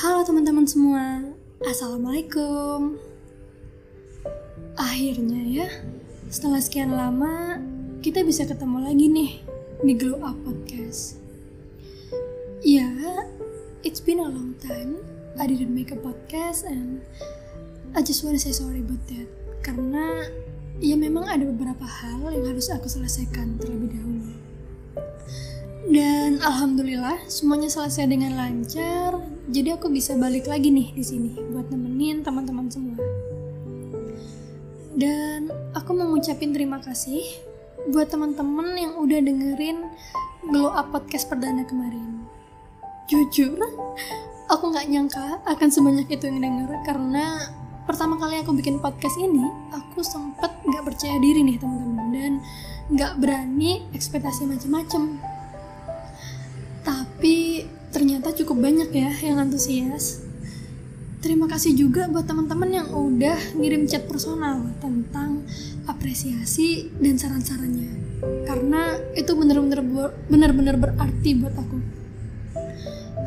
Halo teman-teman semua, Assalamualaikum. Akhirnya ya, setelah sekian lama kita bisa ketemu lagi nih di Glow Up Podcast. Ya, it's been a long time. I didn't make a podcast and I just wanna say sorry about that. Karena ya memang ada beberapa hal yang harus aku selesaikan terlebih dahulu dan alhamdulillah semuanya selesai dengan lancar. Jadi aku bisa balik lagi nih di sini buat nemenin teman-teman semua. Dan aku mau ngucapin terima kasih buat teman-teman yang udah dengerin Glow Up Podcast perdana kemarin. Jujur, aku nggak nyangka akan sebanyak itu yang denger karena pertama kali aku bikin podcast ini, aku sempet nggak percaya diri nih teman-teman dan nggak berani ekspektasi macam-macam tapi ternyata cukup banyak ya yang antusias. Terima kasih juga buat teman-teman yang udah ngirim chat personal tentang apresiasi dan saran-sarannya. Karena itu bener-bener bener-bener berarti buat aku.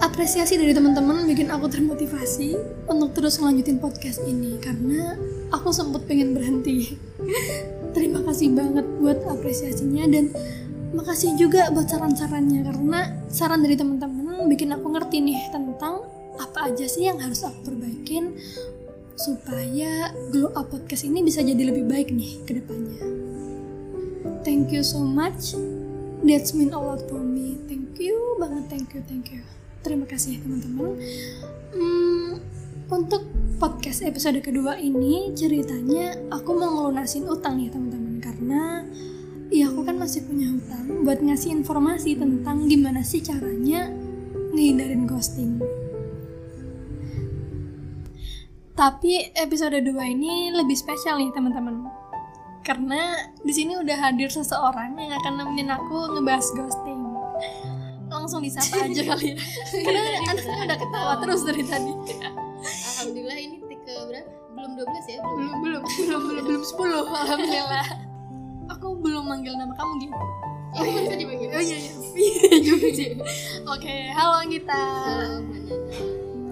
Apresiasi dari teman-teman bikin aku termotivasi untuk terus ngelanjutin podcast ini karena aku sempat pengen berhenti. Terima kasih banget buat apresiasinya dan makasih juga buat saran-sarannya karena saran dari teman-teman bikin aku ngerti nih tentang apa aja sih yang harus aku perbaikin supaya Glow Up Podcast ini bisa jadi lebih baik nih ke depannya. Thank you so much. That's mean a lot for me. Thank you banget, thank you, thank you. Terima kasih ya teman-teman. Hmm, untuk podcast episode kedua ini ceritanya aku mau ngelunasin utang ya teman-teman karena Iya aku kan masih punya hutang buat ngasih informasi tentang gimana sih caranya ngehindarin ghosting. Tapi episode 2 ini lebih spesial nih teman-teman. Karena di sini udah hadir seseorang yang akan nemenin aku ngebahas ghosting. Langsung disapa aja kali ya. Karena anaknya udah ketawa terus dari tadi. Alhamdulillah ini ke berapa? Belum 12 ya? Belum belum belum belum belum 10 alhamdulillah aku belum manggil nama kamu gitu oh iya bisa dipanggil. Oh iya iya. Juga sih. Oke halo Gita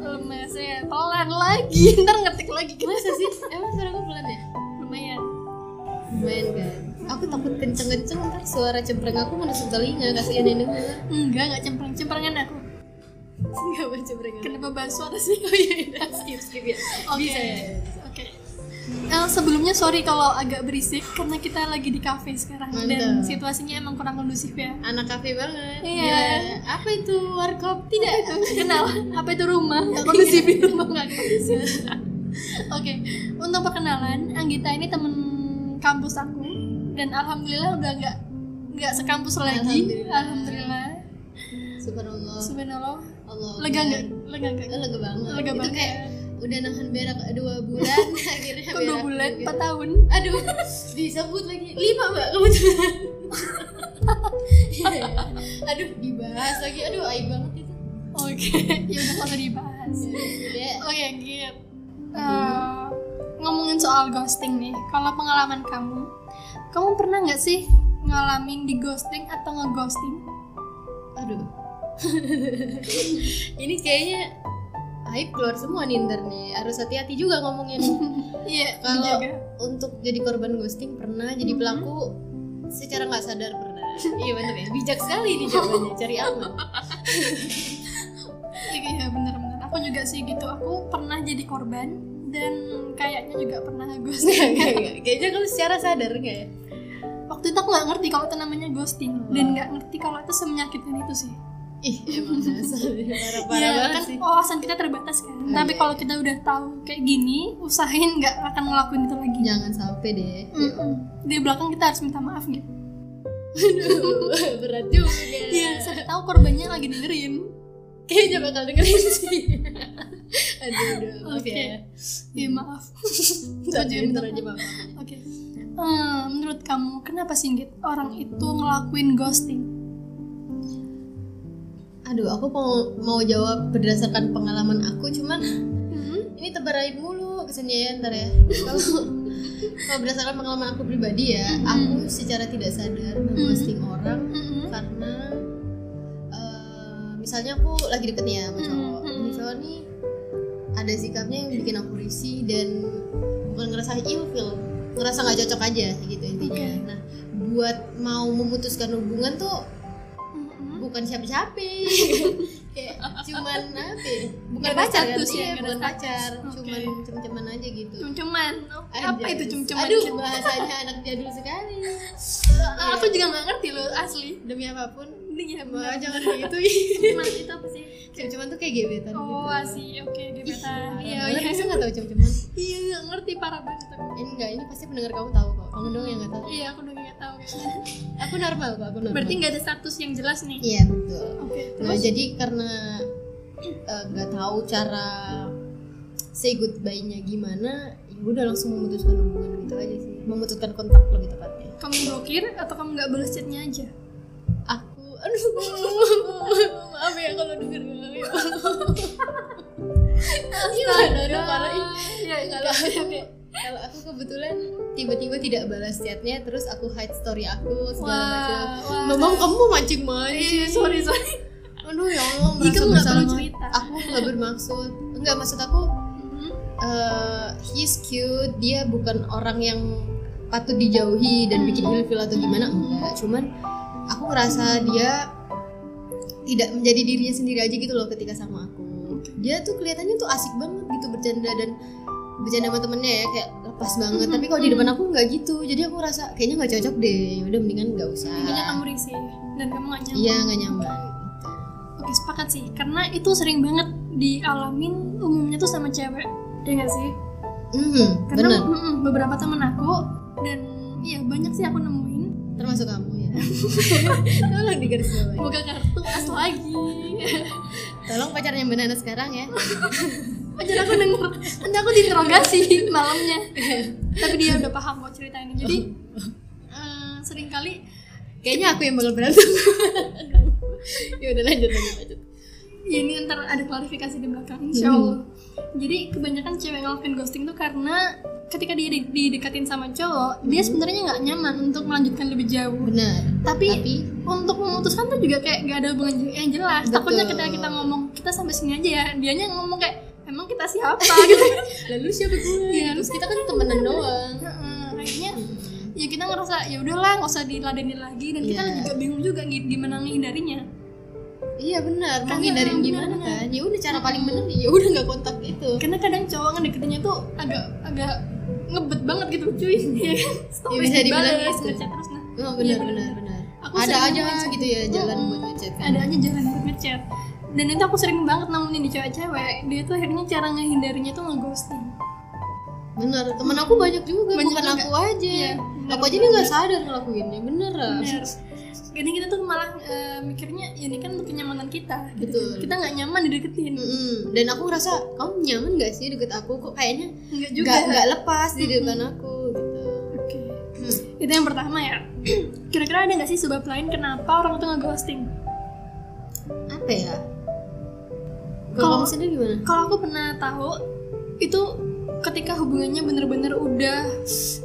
lemes ya pelan lagi. Ntar ngetik lagi. Masa sih? Emang suara gue pelan ya? Lumayan. Lumayan kan aku takut kenceng-kenceng ntar suara cempreng aku menusuk telinga. Kasihan denger enggak enggak cempreng. Cemprengan aku. Enggak baca cempreng kenapa bahas suara sih? Oh iya skip skip ya. Oke. okay. oke okay. Uh, sebelumnya sorry kalau agak berisik karena kita lagi di cafe sekarang Mantap. dan situasinya emang kurang kondusif ya. Anak cafe banget. Iya. Ya. Apa itu warkop? Tidak itu. Kenal. Apa itu rumah? Gak kondusif di rumah nggak kondusif. Oke. Okay. Untuk perkenalan, Anggita ini temen kampus aku dan alhamdulillah udah nggak nggak sekampus lagi. Alhamdulillah. alhamdulillah. Subhanallah. Subhanallah. Allah. Lega nggak? Lega nggak? Lega banget. Lega banget. Itu kayak udah nahan berak dua bulan. Akhirnya Kok dua bulan? Empat tahun? Aduh disebut lagi. Lima mbak kebetulan. Yeah. aduh dibahas lagi. Aduh aib banget itu. Oke. Okay. ya udah kalau dibahas. Yeah. oke gitu uh, ngomongin soal ghosting nih. Kalau pengalaman kamu kamu pernah nggak sih ngalamin di ghosting atau ngeghosting? Aduh. Ini kayaknya aib keluar semua nih ntar nih harus hati-hati juga ngomongnya nih iya kalau untuk jadi korban ghosting pernah jadi pelaku secara nggak sadar pernah. Iya bener ya. Bijak sekali nih jawabannya cari aman. Iya bener-bener. Aku juga sih gitu. Aku pernah jadi korban dan kayaknya juga pernah ghosting. Kayaknya kalau secara sadar nggak ya? Waktu itu aku nggak ngerti kalau itu namanya ghosting hmm. dan nggak ngerti kalau itu semenyakitkan itu sih Ih, emang parah-parah ya, banget kan sih. wawasan kita terbatas kan. Tapi iya. kalau kita udah tahu kayak gini, usahain nggak akan ngelakuin itu lagi. Jangan sampai deh. Mm -mm. Di belakang kita harus minta maaf gitu. Berat juga. Iya, saya tahu korbannya lagi dengerin. Kayaknya bakal dengerin sih. aduh, aduh. Oke. Okay. Ya. Iya, maaf. Tapi aja maaf. Oke. Hmm, menurut kamu kenapa sih Git, orang itu ngelakuin ghosting? Aduh aku mau mau jawab berdasarkan pengalaman aku cuman hmm? ini tebar aib mulu kesannya ya ntar ya kalau kalau berdasarkan pengalaman aku pribadi ya hmm. aku secara tidak sadar memposting hmm. orang hmm. karena uh, misalnya aku lagi deket nih ya sama cowok hmm. misalnya nih ada sikapnya yang bikin aku risih dan bukan ngerasa ilfil ngerasa nggak cocok aja gitu intinya Oke. nah buat mau memutuskan hubungan tuh. Bukan siapa-siapa kayak cuman apa ya? bukan pacar kan status ya, iya bukan pacar Oke. cuman aja gitu Cum-cuman. Oh, apa itu cum-cuman? aduh bahasanya anak jadul sekali Aku juga nggak ngerti loh asli. demi apa pun Iya, Mbak, benar. jangan begitu Cum-cuman itu apa sih? cum-cuman tuh kayak gebetan Oh, gitu asli. Oke, gebetan. Iya, Iya, nggak tahu cum-cuman? Iya, nggak ngerti parah banget. Ini enggak, ini pasti pendengar kamu tahu. Kamu doang yang nggak tahu. Iya, aku udah nggak tahu. Aku normal kok, aku normal. Berarti nggak ada status yang jelas nih. Iya betul. Oke, Nah jadi karena eh, nggak tahu cara say goodbye-nya gimana, ya udah langsung memutuskan hubungan gitu aja sih. Memutuskan kontak lebih tepatnya. kamu blokir atau kamu nggak balas chatnya aja? Aku, aduh, maaf ya kalau denger ya. Iya, aduh, parah ih. Iya, kalau kalau aku kebetulan tiba-tiba tidak balas chatnya terus aku hide story aku segala macam. memang kamu mancing mancing. Iya, sorry, sorry. aduh ya Allah merasa bersalah cerita. aku nggak bermaksud. Enggak maksud aku eh he's cute dia bukan orang yang patut dijauhi dan bikin ilfil atau gimana enggak. Cuman aku ngerasa dia tidak menjadi dirinya sendiri aja gitu loh ketika sama aku. Dia tuh kelihatannya tuh asik banget gitu bercanda dan bercanda sama temennya ya kayak lepas banget. Tapi kalau di depan aku nggak gitu. Jadi aku rasa kayaknya nggak cocok deh. Udah mendingan nggak usah. Intinya kamu risih dan kamu gak nyaman. iya nggak nyaman. Oke, sepakat sih. Karena itu sering banget dialamin umumnya tuh sama cewek. Ya gak sih? Mhm, Karena bener. mm-mm, beberapa temen aku dan iya banyak sih aku nemuin. Termasuk kamu ya. Tolong digaris bawahi buka kartu as lagi. tolong pacarnya mbak Nana sekarang ya Pacar aku denger, nanti aku diinterogasi malamnya. Tapi dia udah paham kok cerita ini. Jadi eh, sering kali kayaknya aku yang bakal berantem. Ya udah lanjut lanjut lanjut. Ya ini ntar ada klarifikasi di belakang insya Allah. Jadi kebanyakan cewek ngelakuin ghosting tuh karena ketika dia di- didekatin sama cowok dia sebenarnya nggak nyaman untuk melanjutkan lebih jauh. Benar. Tapi, tapi untuk memutuskan tuh juga kayak gak ada hubungan yang jelas. Betul. takutnya ketika kita ngomong kita sampai sini aja ya dianya ngomong kayak emang kita siapa gitu? Lalu siapa gue? Iya, terus kita kan temenan doang. Akhirnya ya kita ngerasa ya udahlah nggak usah diladenin lagi. Dan kita Iya. juga bingung juga gi- gimana menghindarinya iya benar. Mau ngindarin benar, gimana benar. kan? Ya udah cara paling bener ya udah nggak kontak itu karena kadang cowok ngedeketinnya tuh agak agak ngebet banget gitu cuy. Ya kan? Stories bisa dibilang gitu. ngechat terus nah oh, Iya, benar benar. benar benar. Aku ada aja gitu ya jalan buat ngechat kan. Ada aja jalan buat ngechat dan itu aku sering banget nemuin di cewek-cewek. Dia tuh akhirnya cara ngehindarinya tuh ngeghosting. Benar temen aku banyak juga Banyak bukan juga. aku aja. Iya, benar, aku aja dia nggak sadar ngelakuinnya bener. Bener. Kadang kita tuh malah eh, mikirnya ya ini kan untuk kenyamanan kita. Gitu. Betul. kita nggak nyaman dideketin. Mm-mm. dan aku ngerasa kamu nyaman gak sih deket aku? Kok kayaknya nggak juga. nggak lepas di depan aku gitu. Oke. Hmm. itu yang pertama ya. Kira-kira ada nggak sih sebab lain kenapa orang tuh ngeghosting? Apa ya kalau sendiri gimana? kalau aku pernah tahu itu ketika hubungannya bener-bener udah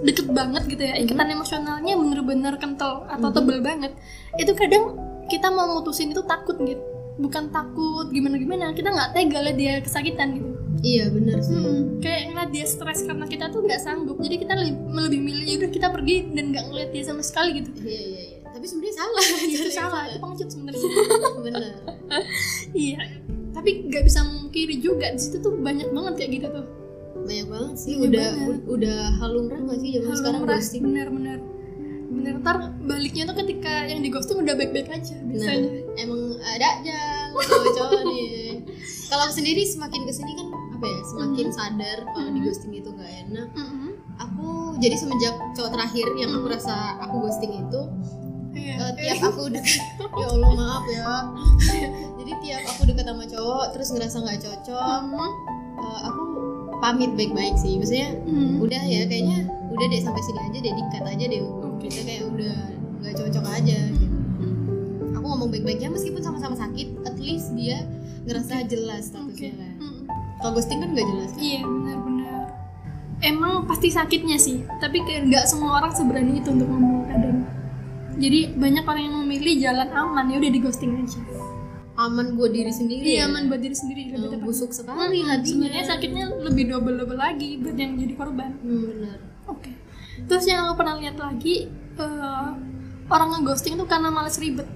deket banget gitu ya ikatan emosionalnya bener-bener kental atau tebel banget itu kadang kita mau mutusin itu takut gitu. Bukan takut gimana-gimana kita nggak tega liat dia kesakitan gitu. Iya bener sih. Kayak ngeliat dia stres karena kita tuh nggak sanggup. Jadi kita lebih, lebih milih yaudah kita pergi dan nggak ngeliat dia sama sekali gitu. Iya iya iya. Tapi sebenarnya salah. Itu salah itu pengecut sebenarnya. Bener. Iya tapi nggak bisa memungkiri juga. Di situ tuh banyak banget kayak gitu tuh. Banyak banget sih. Banyak udah banget. udah halumrah gak sih zaman sekarang ghosting? Bener-bener bener. Ntar baliknya tuh ketika yang di ghosting udah baik-baik aja nah biasanya. emang ada aja cowok-cowok nih. Kalau sendiri semakin ke sini kan apa ya semakin sadar kalau di ghosting itu gak enak. Mm-mm. aku jadi semenjak cowok terakhir yang aku rasa aku ghosting itu Iya. eh, tiap aku deket ya Allah maaf ya jadi tiap aku deket sama cowok terus ngerasa nggak cocok Mm. eh, aku pamit baik-baik sih maksudnya Mm. udah ya kayaknya udah deh sampai sini aja deh dikat aja deh kita kayak udah nggak cocok aja gitu. aku ngomong baik-baiknya meskipun sama-sama sakit at least dia ngerasa jelas Oke. statusnya Mm. kalau ghosting kan nggak jelas kan? Iya benar-benar. Emang pasti sakitnya sih, tapi kayak nggak semua orang seberani itu untuk ngomong kadang. Jadi banyak orang yang memilih jalan aman ya udah di ghosting aja. aman buat diri sendiri iya ya? aman buat diri sendiri lebih Oh, tepat busuk sekali. Hmm, hatinya sebenarnya sakitnya lebih double double lagi buat yang jadi korban. Hmm, benar. Oke. Terus yang aku pernah lihat lagi eh, orang ngeghosting itu karena males ribet.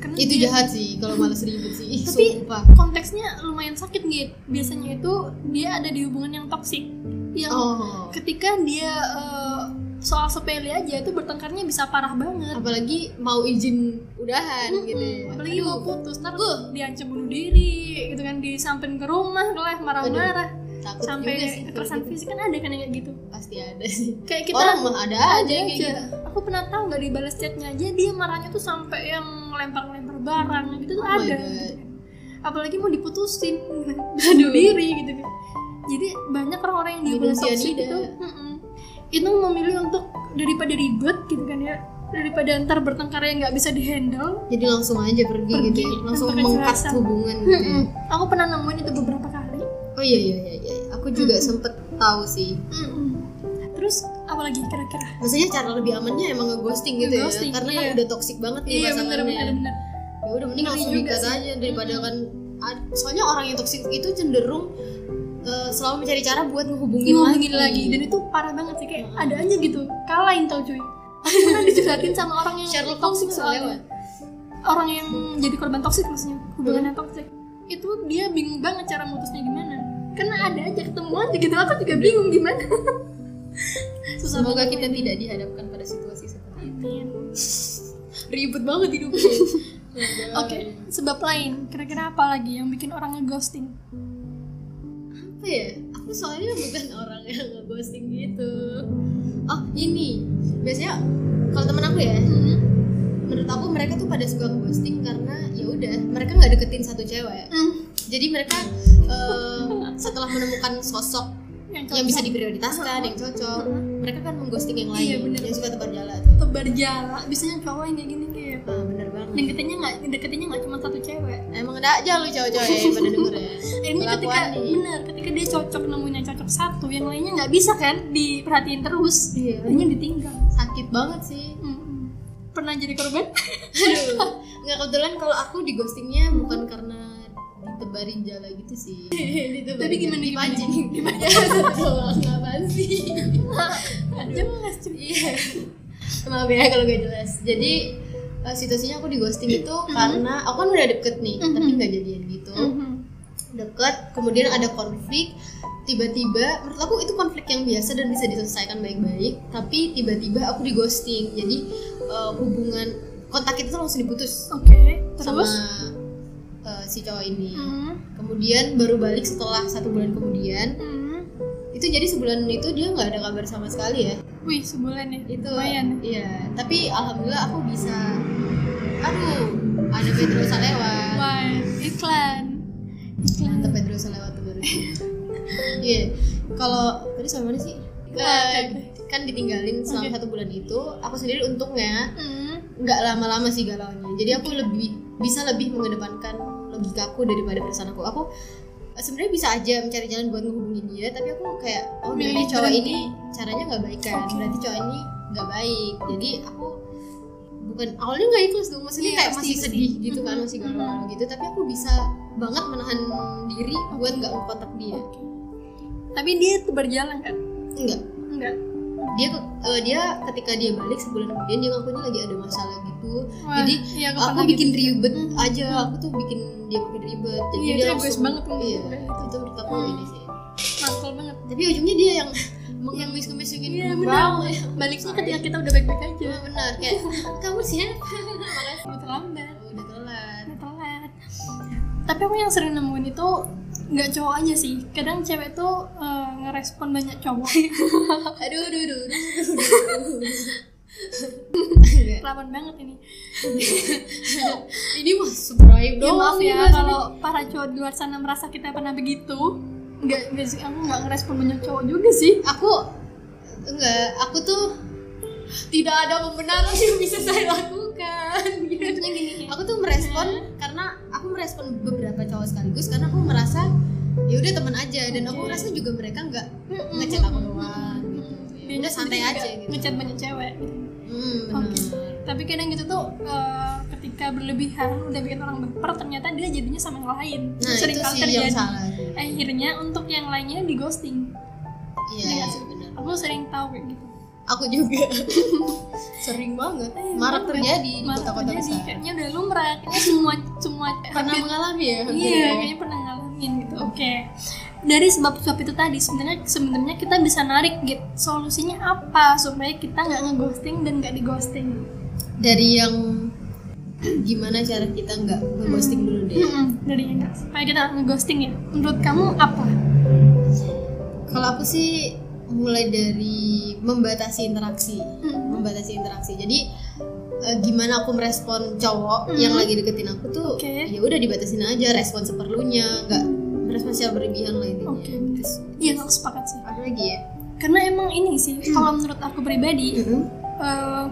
Karena itu dia- jahat sih kalau males ribet sih. Ih, tapi sumpah. konteksnya lumayan sakit gitu biasanya itu dia ada di hubungan yang toksik yang oh. ketika dia eh, soal sepele aja itu bertengkarnya bisa parah banget. Apalagi mau izin udahan gitu ya. apalagi mau Aduh, putus ntar diancam bunuh diri gitu kan disamperin ke rumah lah marah-marah. Takut juga sampai sih kekerasan gitu. fisik kan ada kan kayak gitu. Pasti ada sih. Kayak kita orang mah ada aja kayak aja. gitu. Aku pernah tahu nggak dibalas chatnya aja dia marahnya tuh sampai yang lempar-lempar barang gitu tuh Oh ada. Gitu kan. apalagi mau diputusin bunuh diri gitu kan. Jadi banyak orang-orang yang di Minum hubungan toksik itu itu memilih untuk daripada ribet gitu kan ya daripada ntar bertengkar yang nggak bisa dihandle jadi langsung aja pergi, Pergi, gitu ya langsung kejelasan. hubungan gitu ya. Mm-mm. aku pernah nemuin itu beberapa kali oh iya iya iya, iya. aku juga sempet tahu sih Mm-mm. terus apalagi kira-kira maksudnya cara lebih amannya emang ngeghosting gitu Ngeghosting, ya karena iya. kan udah toxic banget nih iya bener pasangannya bener bener ya udah mending Ngeri langsung dikat aja daripada kan soalnya orang yang toxic itu cenderung eh, selalu mencari cara buat ngehubungin, ngomongin lagi. lagi. Dan itu parah banget sih kayak ada aja gitu. Kalahin tau cuy. Pernah dicurhatin sama orang yang Sherlock toxic soalnya. orang yang jadi korban toxic maksudnya hubungannya toxic. Itu dia bingung banget cara mutusnya gimana. Karena ada aja ketemu aja gitu. Aku juga bingung gimana. Susah semoga kita ini. tidak dihadapkan pada situasi seperti itu. Ribet banget hidupnya. Oke sebab lain. Kira-kira apa lagi yang bikin orang ngeghosting apa ya? Aku soalnya bukan orang yang ngeghosting gitu. Oh ini. Biasanya kalau temen aku ya menurut aku mereka tuh pada suka ghosting karena ya udah mereka nggak deketin satu cewek. Hmm, jadi mereka eh, setelah menemukan sosok yang, yang bisa diprioritaskan yang cocok mereka kan mengghosting yang lain. Iya, bener. yang suka tebar jala tuh. Tebar jala. Biasanya cowok yang kayak gini Ah, bener banget deketinnya nggak deketinnya nggak cuma satu cewek emang ada aja lu cowok-cowok ya pada denger ya ini ketika nih. benar ketika dia cocok nemuin yang cocok satu yang lainnya nggak bisa kan diperhatiin terus Iya. hanya ditinggal sakit banget sih Mm-mm. pernah jadi korban Aduh, nggak kebetulan kalau aku di ghostingnya bukan karena ditebarin jala gitu sih. Tapi gimana, gimana? dipancing. Gimana? Ngapain sih? jelas cuy Iya. Maaf ya kalau gak jelas. Jadi eh, situasinya aku di ghosting itu karena aku kan udah deket nih, tapi nggak jadian gitu. Mhm. Deket, kemudian ada konflik. Tiba-tiba, menurut aku itu konflik yang biasa dan bisa diselesaikan baik-baik. Tapi tiba-tiba aku di ghosting. Jadi eh, hubungan kontak kita tuh langsung diputus oke sama terus uh, si cowok ini. Mhm. Kemudian baru balik setelah satu bulan kemudian. Mhm. Itu jadi sebulan itu dia nggak ada kabar sama sekali ya. wih sebulan ya Itu lumayan Iya. Tapi alhamdulillah aku bisa. Aduh, ada Pedrosa lewat. wah iklan iklan Mantap Pedrosa lewat tuh baru. Iya. Kalau tadi sama mana sih? Eh, kan ditinggalin selama Oke. satu bulan itu. Aku sendiri untungnya Mhm. nggak lama-lama sih galaunya jadi aku lebih bisa lebih mengedepankan logikaku daripada perasaan aku aku sebenarnya bisa aja mencari jalan buat ngehubungin dia tapi aku kayak oh berarti Milih cowok ini caranya nggak baik kan? Oke. berarti cowok ini nggak baik. Jadi aku bukan awalnya nggak ikhlas dong. Maksudnya Iya, kayak pasti, masih pasti. sedih gitu kan masih galau gitu. Tapi aku bisa banget menahan diri buat nggak kontak dia. Oke. tapi dia tuh berjalan kan? Enggak enggak dia eh, dia ketika dia balik sebulan kemudian dia ngakunya lagi ada masalah gitu. Wah, jadi iya, aku bikin gitu. ribet Hmm. aja. Aku tuh bikin dia makin ribet. Jadi Iya, dia itu egois banget tuh. iya itu, itu. menurut aku Hmm. ini sih. Mantap banget. Tapi ujungnya dia yang mengemis-ngemisingin Iya, kembang benar. ya. Baliknya ketika kita udah baik-baik aja. Iya, benar. Kayak kamu siapa? Makasih udah terlambat udah telat. Udah telat. Tapi aku yang sering nemuin itu nggak cowok aja sih. Kadang cewek tuh eh, ngerespon banyak cowok. Aduh aduh aduh, lawan banget ini. Ini mah subscribe ya dong maaf nih, ya Mas. kalau para cowok di luar sana merasa kita pernah begitu. Nggak aku nggak ngerespon banyak cowok juga sih. Aku enggak aku tuh tidak ada pembenaran yang bisa saya lakukan maksudnya gini aku tuh merespon karena aku merespon beberapa cowok sekaligus karena aku merasa ya udah teman aja. Dan aku merasa juga mereka nggak Mm-mm. ngechat aku doang gitu. Ya udah santai aja gitu. ngechat banyak cewek. Hmm, benar Oke. tapi kadang gitu tuh eh, ketika berlebihan udah bikin orang baper ternyata dia jadinya sama yang lain. Nah sering itu kali sih terjadi. yang salah akhirnya untuk yang lainnya di ghosting. Iya Iya iya benar aku sering tahu kayak gitu aku juga. Sering banget. Eh, marak terjadi di kota-kota besar. Kayaknya udah lumrah. Kayaknya semua semua pernah hampir- mengalami ya? Hampir iya ya? kayaknya pernah ngalamin gitu. Oke. Dari sebab-sebab itu tadi sebenarnya sebenarnya kita bisa narik gitu solusinya apa supaya kita nggak ngeghosting dan nggak dighosting? Dari yang gimana cara kita nggak ngeghosting dulu deh. Mm-mm, dari yang nggak. Supaya kita nggak ngeghosting ya. Menurut kamu apa? Kalau aku sih mulai dari membatasi interaksi Mm. membatasi interaksi. Jadi eh, gimana aku merespon cowok yang lagi deketin aku tuh Oke. ya udah dibatasin aja respon seperlunya nggak merespon secara berlebihan lah intinya. Oke. Bener. iya aku sepakat sih. Apa lagi ya? Karena emang ini sih kalau menurut aku pribadi Mm-hmm. eh,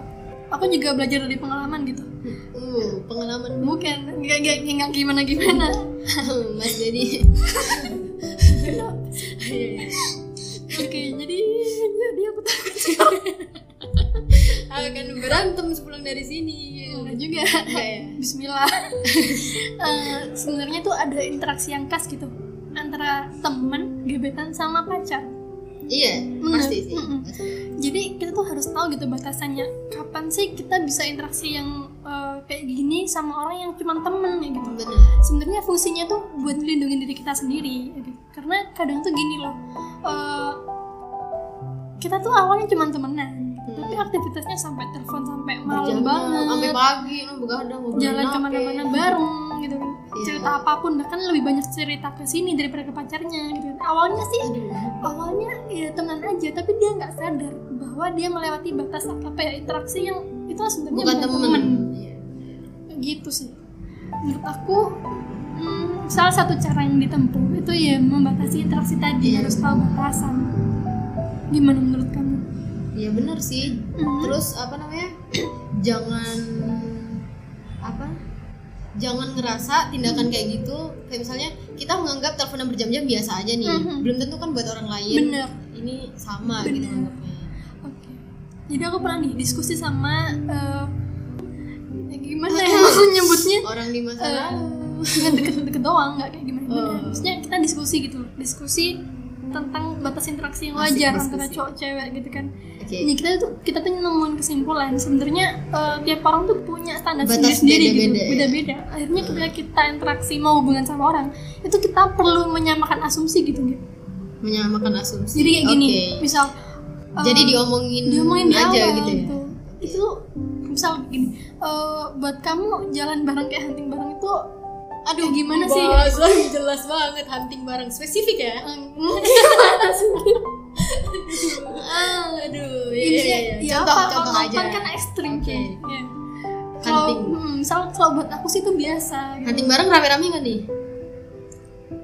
aku juga belajar dari pengalaman gitu. Uh pengalaman. Bukan nggak nggak nggak gimana gimana. Mas jadi oke jadi akan berantem sepulang dari sini Enggak juga Enggak ya? Bismillah Eh, sebenarnya tuh ada interaksi yang khas gitu antara temen gebetan sama pacar iya Bener. pasti sih Mm-mm. pasti. jadi kita tuh harus tahu gitu batasannya kapan sih kita bisa interaksi yang eh, kayak gini sama orang yang cuma temen ya gitu benar sebenarnya fungsinya tuh buat melindungi diri kita sendiri ya gitu. karena kadang tuh gini loh eh, kita tuh awalnya cuma temenan gitu. tapi aktivitasnya sampai telepon sampai malam Berjam-jam, banget sampai pagi lu begadang jalan ke mana-mana bareng gitu kan Iya. cerita apa pun bahkan lebih banyak cerita ke sini daripada ke pacarnya gitu kan awalnya sih Aduh. awalnya ya teman aja tapi dia nggak sadar bahwa dia melewati batas apa ya interaksi yang itu sebenarnya bukan temen Iya. gitu sih menurut aku hmm, salah satu cara yang ditempuh itu ya membatasi interaksi tadi Iya. harus tahu batasan gimana menurut kamu Iya benar sih. Hmm. Terus apa namanya? jangan apa? Jangan ngerasa tindakan kayak gitu kayak misalnya kita menganggap teleponan berjam-jam biasa aja nih. Mhm. Belum tentu kan buat orang lain. bener Ini sama Bener. gitu anggapnya. Oke. Jadi aku pernah nih diskusi sama eh, ya gimana ya aku nyebutnya Orang di masa Eh, lalu. nggak deket-deket doang nggak kayak gimana gimana. Oh. Maksudnya kita diskusi gitu, diskusi tentang batas interaksi yang wajar diskusi. antara cowok cewek gitu kan. Ini kita tuh kita tuh nemuin kesimpulan sebenarnya eh, tiap orang tuh punya standar Batas sendiri-sendiri gitu, beda-beda ya. Akhirnya ketika kita interaksi mau hubungan sama orang, itu kita perlu menyamakan asumsi gitu gitu. Menyamakan asumsi. Jadi kayak gini, Oke. misal eh, Jadi diomongin, diomongin di aja awal gitu ya. gitu. Itu misal gini, eh, buat kamu jalan bareng kayak hunting bareng itu aduh gimana sih? Bahasa jelas banget hunting bareng spesifik ya. Aduh, iya, Ini iya, iya. ya Contoh, apa, contoh kalau aja. kan ekstrim Oke. cuy. Ya. Kalau Hunting. hmm, misal kalau buat aku sih itu biasa gitu. Hunting bareng rame-rame nggak nih?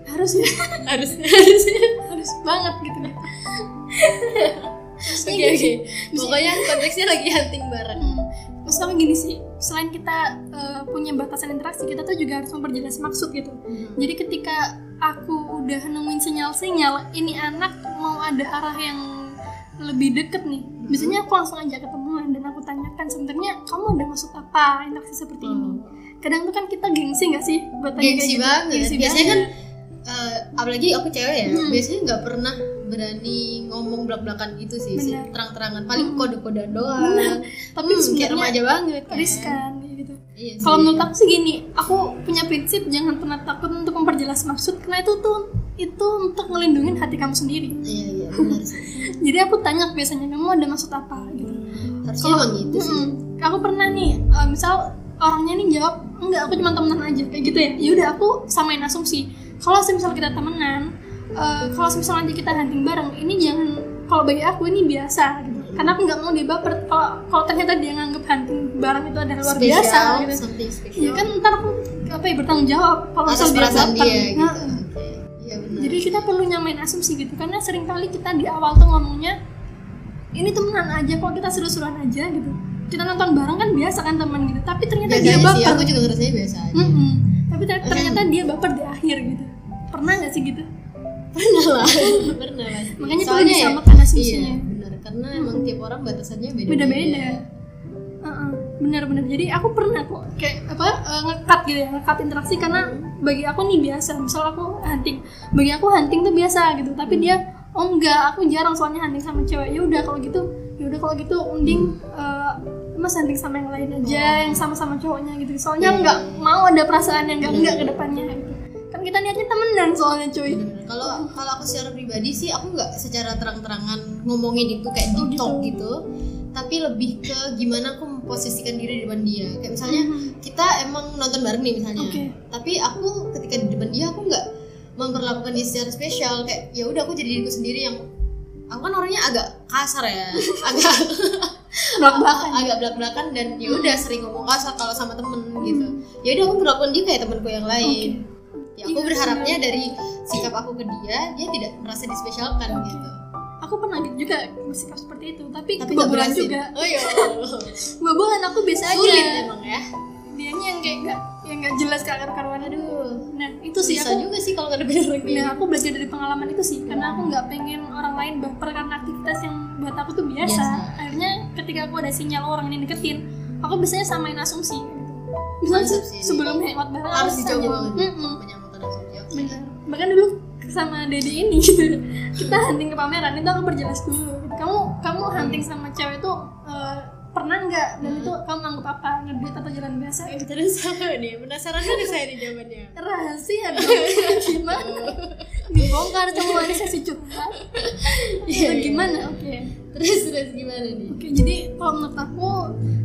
harus ya Harus, harus. harus banget gitu. Oke, oke. Pokoknya konteksnya lagi hunting bareng. Hmm, maksudnya gini sih, selain kita eh, punya batasan interaksi, kita tuh juga harus memperjelas maksud gitu. Jadi ketika aku udah nemuin sinyal-sinyal ini anak mau ada arah yang lebih deket nih, biasanya aku langsung ajak ketemuan dan aku tanyakan sebenarnya kamu ada maksud apa interaksi seperti ini. Kadang tuh kan kita gengsi nggak sih buat tanya Gengsi gitu? banget. Gengsi Biasanya kan banget. eh, apalagi aku cewek ya, Hmm. biasanya nggak pernah berani ngomong belak-belakan gitu sih, sih. Terang-terangan. Paling Hmm. kode-kode doang. tapi Hmm, kayak sebenarnya remaja banget kan. riskan gitu. Iya. Kalau menurut aku sih gini, aku punya prinsip jangan pernah takut untuk memperjelas maksud karena itu tuh itu untuk ngelindungin hati kamu sendiri. Iya, iya, benar sih. Jadi aku tanya biasanya kamu ada maksud apa gitu. Harusnya emang gitu sih. Mm-mm. aku pernah nih, eh, misal orangnya nih jawab enggak aku cuma temenan aja kayak gitu ya. Ya udah aku samain asumsi. Kalau misal kita temenan, eh, kalau misal nanti kita hunting bareng, ini jangan kalau bagi aku ini biasa gitu. Karena aku nggak mau dia baper. Kalau kalau ternyata dia nganggep hunting bareng itu adalah luar biasa gitu. Ya kan ntar aku apa ya bertanggung jawab kalau misal dia baper. dia gitu. Nah, benar. Jadi kita perlu nyamain asumsi gitu karena sering kali kita di awal tuh ngomongnya ini temenan aja kok kita seru-seruan aja gitu. Kita nonton bareng kan biasa kan teman gitu. Tapi ternyata dia biasanya sih baper. aku juga ngerasanya biasa aja. Mm-mm. Tapi ter- ternyata dia baper di akhir gitu. Pernah nggak sih gitu? pernah lah pernah lah Makanya perlu Soalnya ya, disamakan asumsinya. iya benar karena emang tiap orang batasannya beda Beda-beda. Uh-uh. benar-benar jadi aku pernah kok kayak apa eh, ngekat gitu ya ngekat interaksi karena bagi aku nih biasa. Misal aku hunting bagi aku hunting tuh biasa gitu. Tapi dia oh enggak aku jarang soalnya hunting sama cewek. Ya udah kalau gitu ya udah kalau gitu mending eh, mas hunting sama yang lain aja yang sama-sama cowoknya gitu. Soalnya Iya. nggak mau ada perasaan yang enggak enggak ke depannya gitu. Kan kita niatnya temenan soalnya cuy. Kalau kalau aku secara pribadi sih aku nggak secara terang-terangan ngomongin itu kayak Oh, gitu. gitu, tapi lebih ke gimana aku memposisikan diri di depan dia. Kayak misalnya Mhm. kita emang nonton bareng nih misalnya, Oke. tapi aku ketika di depan dia aku nggak memperlakukan dia secara spesial. Kayak ya udah aku jadi diriku sendiri yang aku kan orangnya agak kasar ya, agak belak-belakan agak belak-belakan dan ya udah sering ngomong kasar kalau sama temen gitu. Ya udah aku perlakukan dia kayak temanku yang lain. Ya aku Iya, berharapnya dari sikap aku ke dia dia tidak merasa dispesialkan Oke. gitu. Aku gitu juga bersikap seperti itu tapi, Tapi kebobolan juga Oh iya. Kebobolan aku biasa aja Sulit emang ya. dianya yang kayak nggak yang nggak jelas ke akar karuan Aduh. nah itu sih Bisa aku juga sih kalau nggak ada bener lagi. nah aku belajar dari pengalaman itu sih karena aku nggak pengen orang lain baper karena aktivitas yang buat aku tuh biasa, Biasa. akhirnya ketika aku ada sinyal orang ini deketin aku biasanya samain asumsi gitu. misalnya sebelum hangout bareng Harus aku dicoba banget. "Mm-mm." Menyambutkan asumsi. Oke. bener bahkan dulu sama Dedi ini gitu. Kita hunting ke pameran itu aku perjelas dulu gitu. kamu kamu hunting sama cewek tuh eh, pernah nggak? Dan itu kamu anggap apa? Ngedate atau jalan biasa? Gitu Terus apa nih? Penasaran juga saya nih jawabannya. rahasia dong. Gimana? Dibongkar semua ini sesi curhat Iya, ya, iya. gimana? Oke. Terus terus gimana nih? oke jadi kalau menurut aku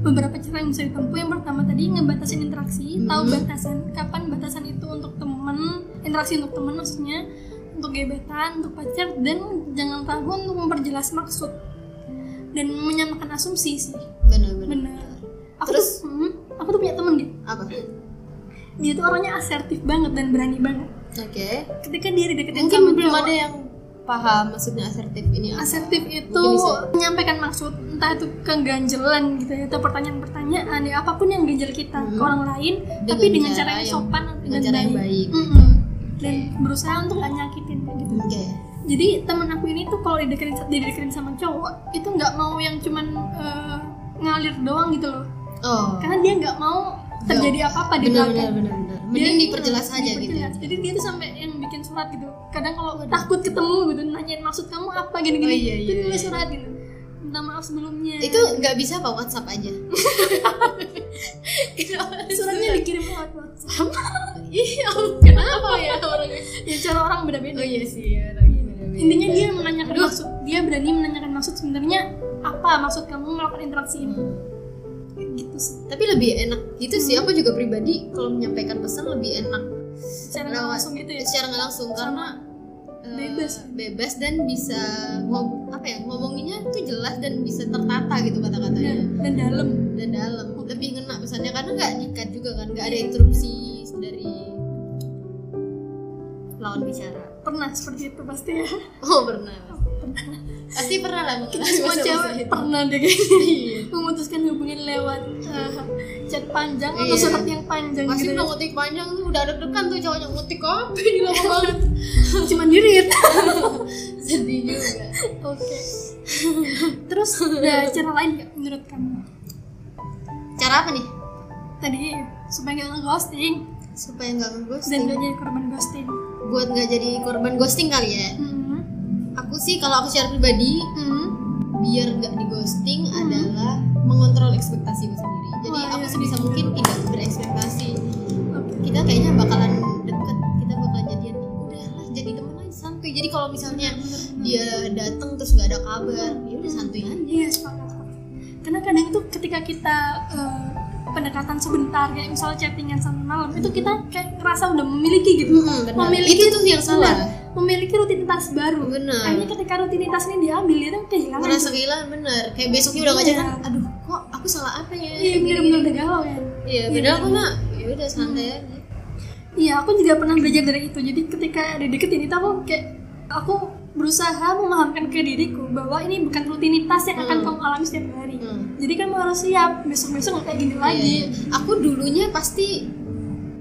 beberapa cara yang bisa ditempuh. Yang pertama tadi ngebatasin interaksi. Tahu Mhm. batasan kapan batasan itu untuk temen. Interaksi untuk temen maksudnya untuk gebetan untuk pacar dan jangan ragu untuk memperjelas maksud dan menyamakan asumsi sih Benar-benar. benar aku Terus? tuh hmm, aku tuh punya temen gitu Apa? dia tuh orangnya asertif banget dan berani banget Oke. ketika dia dideketin Mungkin sama belum ada yang paham maksudnya asertif ini apa. asertif itu menyampaikan maksud entah itu keganjelan gitu ya atau pertanyaan-pertanyaan ya apa pun yang ganjel kita ke Mhm. orang lain Dengan tapi dengan cara yang yang- sopan dengan cara yang baik. Mm-mm. Dan berusaha untuk gak nyakitin kayak gitu Oke. jadi temen aku ini tuh kalau dideketin dideketin sama cowok itu nggak mau yang cuman eh, ngalir doang gitu loh Oh. karena dia nggak mau terjadi apa-apa di benar benar belakang benar benar. Dia- Mending diperjelas aja gitu. diperjelas. Jadi dia tuh sampai yang bikin surat gitu. Kadang kalau takut ketemu gitu nanyain maksud kamu apa gini-gini. Oh, iya, Itu iya, nulis iya. surat gitu. Minta maaf sebelumnya. Itu nggak bisa apa WhatsApp aja. suratnya dikirim lewat WhatsApp. Iya, kenapa ya orangnya? ya cara orang beda-beda. Oh iya sih, ya. Intinya dia menanyakan maksud. Dia berani menanyakan maksud sebenarnya apa maksud kamu melakukan interaksi ini. Kayak Gitu sih. Tapi lebih enak gitu sih. Aku juga pribadi kalau menyampaikan pesan lebih enak Secara nggak langsung gitu ya. secara nggak langsung karena eh, bebas. bebas dan bisa ngom apa ya ngomonginnya tuh jelas dan bisa tertata gitu kata-katanya Dan, dan dalam. dan dalam lebih ngena pesannya karena nggak dikat juga kan nggak ada interupsi dari lawan bicara Pernah seperti itu pasti ya. oh pernah pasti pernah lah Kita semua cewek pernah deh kayaknya. Iya. memutuskan hubungan lewat eh, chat panjang atau Iya. surat yang panjang pasti gitu udah ya. ngutik panjang tuh udah deg-degan tuh cowoknya ngutik apa ini lama banget. Cuma dirit. Sedih juga. Oke. Terus ada cara lain nggak menurut kamu? Cara apa nih? Tadi supaya nggak ngeghosting. Supaya nggak dan ngeghosting nggak jadi korban ghosting. Buat nggak jadi korban ghosting kali ya? Hmm. aku sih kalau aku secara pribadi Hmm. biar nggak di ghosting adalah mengontrol ekspektasiku sendiri jadi aku sebisa mungkin tidak berekspektasi. Kita kayaknya bakalan deket kita bakalan jadian. Nih udah lah jadi temen aja santuy. Jadi kalau misalnya dia datang terus nggak ada kabar ya udah santuy aja. Iya sepakat karena kadang tuh ketika kita eh, pendekatan sebentar kayak misalnya chattingan sampai malam itu kita kayak ngerasa udah memiliki gitu. Benar. memiliki itu tuh yang salah. Benar, memiliki rutinitas baru. Benar. Akhirnya ketika rutinitas ini diambil dia tuh kehilangan. Merasa kehilangan bener kayak besoknya udah nggak Iya. chatan aduh kok aku salah apa ya iya bener-bener udah galau ya iya padahal aku mah ya udah santai aja Iya, aku juga pernah belajar dari itu. Jadi ketika dideketin itu aku kayak aku berusaha memahamkan ke diriku bahwa ini bukan rutinitas yang akan Hmm. kamu alami setiap hari. Hmm. Jadi kamu harus siap besok-besok nggak kayak gini lagi. Iya, iya. Aku dulunya pasti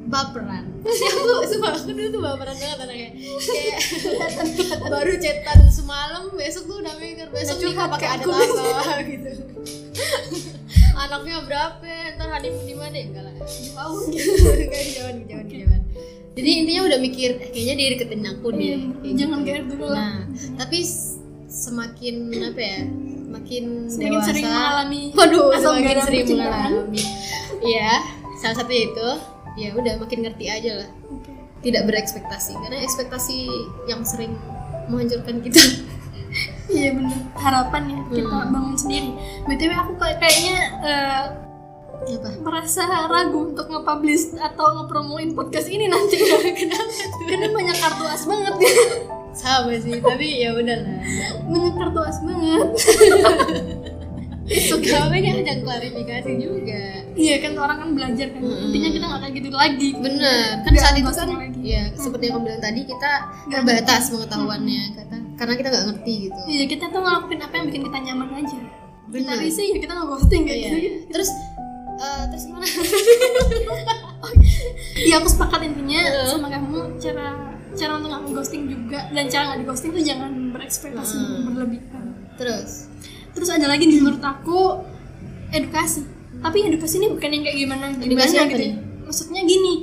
baperan. Aku sumpah aku dulu tuh baperan banget anaknya. Kayak baru chatan semalam besok tuh udah mikir besok nikah curhat pakai adat aku. apa gitu. Anaknya berapa? Ntar honeymoon di mana? Enggak lah. Jauh Enggak, jauhan jauhan jauhan jadi intinya udah mikir eh, kayaknya dia deketin aku deh. Iya, Kayak jangan gitu. dulu lah. Nah tapi semakin apa ya? Semakin, Semakin dewasa. sering mengalami waduh asam semakin sering mengalami. Iya salah satu itu ya udah makin ngerti aja lah. Oke. tidak berekspektasi karena ekspektasi yang sering menghancurkan kita iya bener. Harapan ya kita Hmm. bangun sendiri. Btw aku kayak kayaknya eh, apa? merasa ragu untuk nge-publish atau ngepromoin podcast ini nanti. Karena banyak kartu as banget. Sama sih tapi ya udahlah banyak kartu as banget. Suka ini ajang klarifikasi juga. Iya kan orang kan belajar kan. Hmm. intinya kita nggak kayak gitu lagi. Bener. Kan saat itu kan lagi. ya seperti yang kamu bilang tadi kita terbatas pengetahuannya. Kata karena kita nggak ngerti gitu iya kita tuh ngelakuin apa yang bikin kita nyaman aja kita Bener. bisa ya kita nge-ghosting kayak Iya. gitu terus eh, terus gimana Iya aku sepakat intinya Heeh. sama kamu cara cara untuk nggak ghosting juga dan cara nggak di ghosting tuh jangan berekspektasi Heeh. berlebihan. terus Terus ada lagi nih menurut aku edukasi. Tapi edukasi ini bukan yang kayak gimana Edukasi gimana gitu. nih? ya. Maksudnya gini.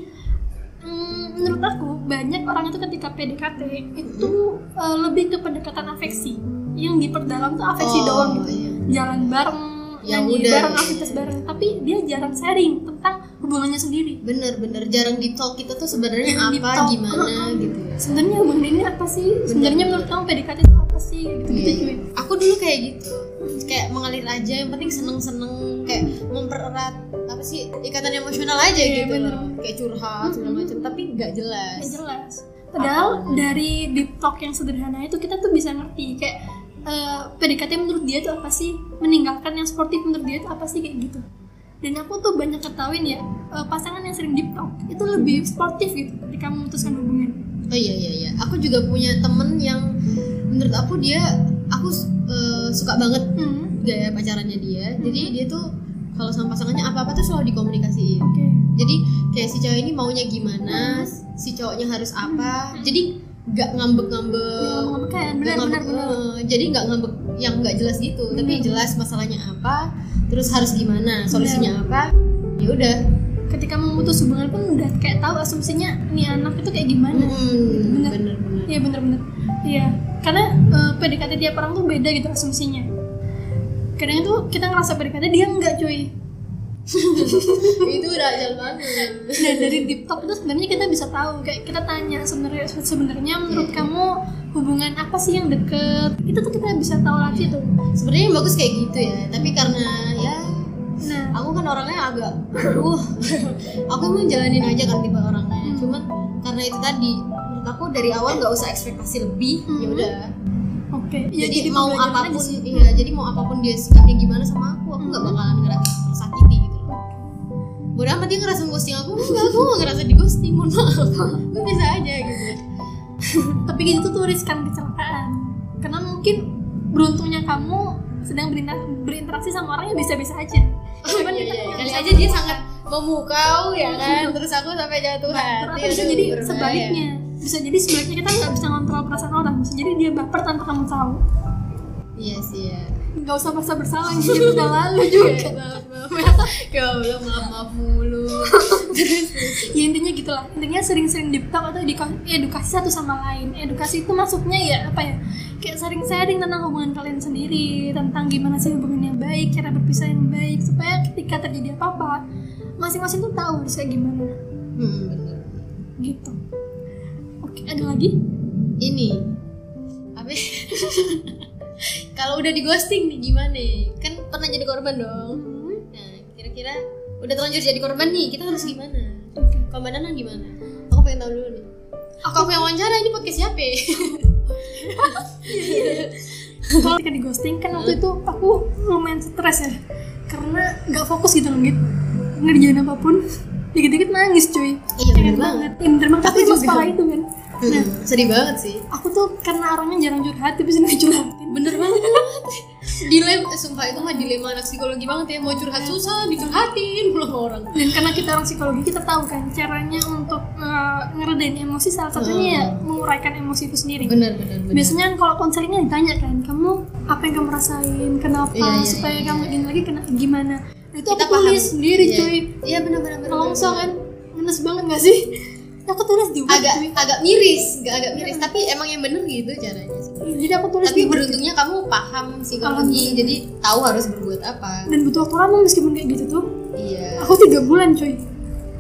Hmm, menurut aku banyak orang itu ketika PDKT itu eh, lebih ke pendekatan afeksi. Yang diperdalam tuh afeksi Oh, doang gitu. iya. Jalan bareng, Ya nyanyi udah, bareng, gitu. aktivitas bareng. Tapi dia jarang sharing tentang hubungannya sendiri. bener-bener jarang deep talk kita tuh sebenarnya apa talk. gimana gitu ya sebenarnya hubungan ini apa sih sebenarnya menurut kamu PDKT itu apa sih gitu gitu Iya. cuy aku dulu kayak gitu kayak mengalir aja yang penting seneng-seneng kayak mempererat sih ikatan emosional aja Iya, gitu. bener. kayak curhat segala macam tapi nggak jelas. Nggak jelas. Padahal dari deep talk yang sederhana itu kita tuh bisa ngerti kayak eh, PDKT menurut dia itu apa sih? Meninggalkan yang sportif menurut dia itu apa sih kayak gitu. Dan aku tuh banyak ketahuin ya eh, pasangan yang sering deep talk itu lebih sportif gitu ketika memutuskan hubungan. Oh iya iya iya. Aku juga punya temen yang menurut aku dia aku eh, suka banget hmm. gaya pacarannya dia. Jadi dia tuh kalau sama pasangannya apa apa tuh selalu dikomunikasiin. Oke. Jadi kayak si cewek ini maunya gimana si cowoknya harus apa jadi nggak ngambek-ngambek. Ya, benar benar ngambek, benar. eh, jadi nggak ngambek yang nggak jelas gitu tapi Benar. jelas masalahnya apa terus harus gimana solusinya apa ya udah. Ketika memutus hubungan pun udah kayak tahu asumsinya nih anak itu kayak gimana. Hmm, Bener. bener-bener Iya bener-bener Iya Karena eh, PDKT tiap orang tuh beda gitu asumsinya Kadang itu kita ngerasa PDKT dia enggak cuy. Itu udah ajal banget. Nah dari deep talk itu sebenarnya kita bisa tahu Kayak kita tanya sebenarnya sebenarnya menurut kamu hubungan apa sih yang deket? Itu tuh kita bisa tahu lagi tuh. Sebenarnya bagus kayak gitu ya tapi karena ya Nah. aku kan orangnya agak uh aku mau jalanin aja kan tipe orangnya. Hmm. cuman karena itu tadi menurut aku dari awal nggak usah ekspektasi lebih Hmm. ya udah oke Ya, jadi, mau apa pun iya jadi mau apa pun dia sikapnya gimana sama aku aku nggak Hmm. bakalan ngerasa tersakiti gitu loh. Bodoh amat dia ngerasa ghosting aku. Enggak aku nggak ngerasa di ghosting mohon maaf. Gue bisa aja gitu. Tapi gitu tuh riskan kecelakaan. Karena mungkin beruntungnya kamu sedang berinter- berinteraksi sama orang yang bisa-bisa aja. Cuman Iya, iya. nggak kali aja dia sangat memukau ya kan? Terus aku sampai jatuh hati aduh, jadi sebaliknya bisa jadi sebaliknya kita nggak bisa ngontrol perasaan orang. Bisa jadi dia baper tanpa kamu tahu. Iya sih ya. Nggak usah merasa bersalah gitu udah lalu juga. maaf maaf ya Allah maaf maaf mulu. Ya intinya gitulah. Intinya sering-sering deep talk atau edukasi, satu sama lain. Edukasi itu maksudnya ya apa ya? Kayak sering sharing tentang hubungan kalian sendiri tentang gimana sih hubungan yang baik cara berpisah yang baik supaya ketika terjadi apa-apa masing-masing tuh tahu harus kayak gimana. Hmm, bener. Gitu ada lagi? Ini. Apa kalau udah di ghosting nih gimana? Kan pernah jadi korban dong. Hmm, nah kira-kira udah terlanjur jadi korban nih kita harus gimana? Oke. Kalau mbak Nana gimana? Aku pengen tahu dulu nih. Aku aku yang wawancara ini podcast siapa? Kalau ketika di ghosting kan waktu itu aku lumayan stres ya. Karena nggak fokus gitu loh gitu ngerjain apa pun dikit-dikit nangis cuy. Iya, bener banget. ya, bener banget Aku juga. separah itu kan nah Hmm, sedih banget sih. Aku tuh karena orangnya jarang curhat tapi sini curhatin bener banget. Dilema sumpah itu mah dilema anak psikologi banget ya. Mau curhat susah dicurhatin pulang orang. Dan karena kita orang psikologi kita tahu kan caranya untuk eh, ngeredain emosi salah satunya ya menguraikan emosi itu sendiri. Bener bener bener. Biasanya kalau konselingnya ditanya kan kamu apa yang kamu rasain? Kenapa? Iya, iya, supaya iya, kamu iya. gini lagi kena gimana? Nah, itu aku tulis sendiri Iya. cuy. Iya benar-benar benar kalau nggak kan? Ngenes banget gak sih aku tulis di agak agak miris nggak agak miris tapi emang yang bener gitu caranya sih. Jadi aku tulis tapi di beruntungnya kamu paham psikologi jadi tahu harus berbuat apa. Dan butuh waktu lama meskipun kayak gitu tuh. Iya. Aku tiga bulan cuy.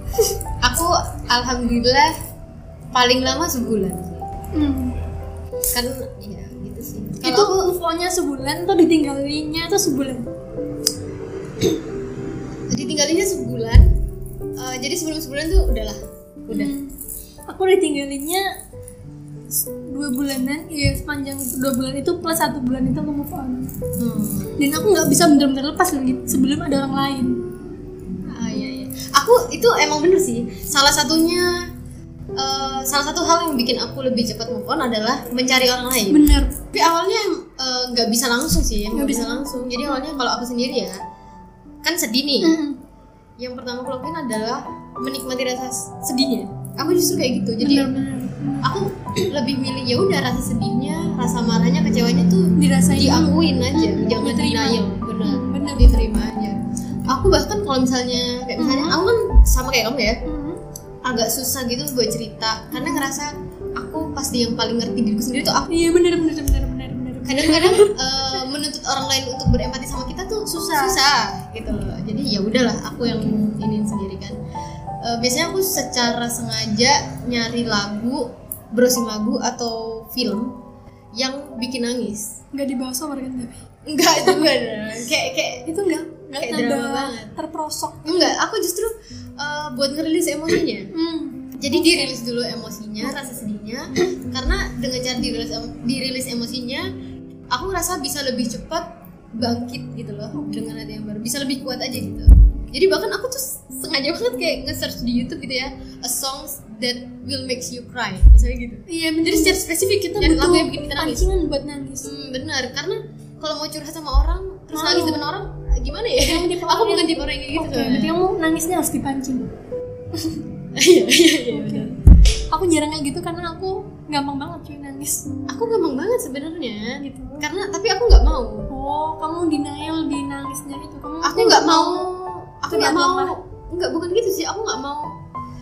Aku alhamdulillah paling lama sebulan sih. Hmm. kan iya gitu sih. Itu kalau aku sebulan tuh ditinggalinya tuh sebulan? Ditinggalinnya sebulan. Eh, jadi sebelum sebulan tuh udahlah udah Hmm. aku ditinggalinnya dua bulanan ya sepanjang dua bulan itu plus satu bulan itu aku move on hmm. dan aku nggak bisa bener-bener lepas lagi sebelum ada orang lain Ah, iya, iya. Aku itu emang bener sih. Salah satunya, eh, salah satu hal yang bikin aku lebih cepat move on adalah mencari orang lain. bener Tapi awalnya eh, nggak bisa langsung sih, nggak bisa langsung. Jadi awalnya kalau aku sendiri ya, kan sedih nih. Mm. Yang pertama aku lakuin adalah menikmati rasa sedihnya. Aku justru kayak gitu. Jadi bener-bener aku lebih milih ya udah rasa sedihnya, rasa marahnya, kecewanya tuh dirasain dulu diakuin aja, Hmm, jangan diterima. denial. Bener, bener diterima aja. Aku bahkan kalau misalnya kayak misalnya Hmm. aku kan sama kayak kamu ya, Mm. agak susah gitu buat cerita karena ngerasa aku pasti yang paling ngerti diriku sendiri tuh aku iya bener bener bener bener bener kadang-kadang eh, menuntut orang lain untuk berempati sama kita tuh Susah. susah gitu loh jadi ya udahlah aku yang iniin sendiri kan Eh, biasanya aku secara sengaja nyari lagu browsing lagu atau film yang bikin nangis. Nggak dibawa sober kan tapi enggak juga kayak kayak itu nggak? Nggak Kayak ada drama banget. terprosok enggak aku justru eh, buat ngerilis emosinya. Hmm. Jadi dirilis dulu emosinya, rasa sedihnya, karena dengan cara dirilis, dirilis emosinya, aku ngerasa bisa lebih cepat bangkit gitu loh dengan hati yang baru, bisa lebih kuat aja gitu. Jadi bahkan aku tuh sengaja banget kayak nge-search di YouTube gitu ya, a songs that will makes you cry, misalnya gitu. iya bener Jadi secara spesifik kita yang butuh yang bikin kita nangis. pancingan buat nangis Hmm, benar, karena kalau mau curhat sama orang, terus Malu. nangis depan orang, gimana ya? Aku bukan tipe orang yang kayak gitu. Oke, berarti kamu nangisnya harus dipancing. Iya, iya, iya. benar. Aku jarang kayak gitu karena aku gampang banget cuy nangis. Aku gampang banget sebenarnya. Gitu. Karena tapi aku nggak mau. Oh, kamu denial di nangisnya itu. Kamu aku nggak mau aku nggak mau. nggak bukan gitu sih. Aku nggak mau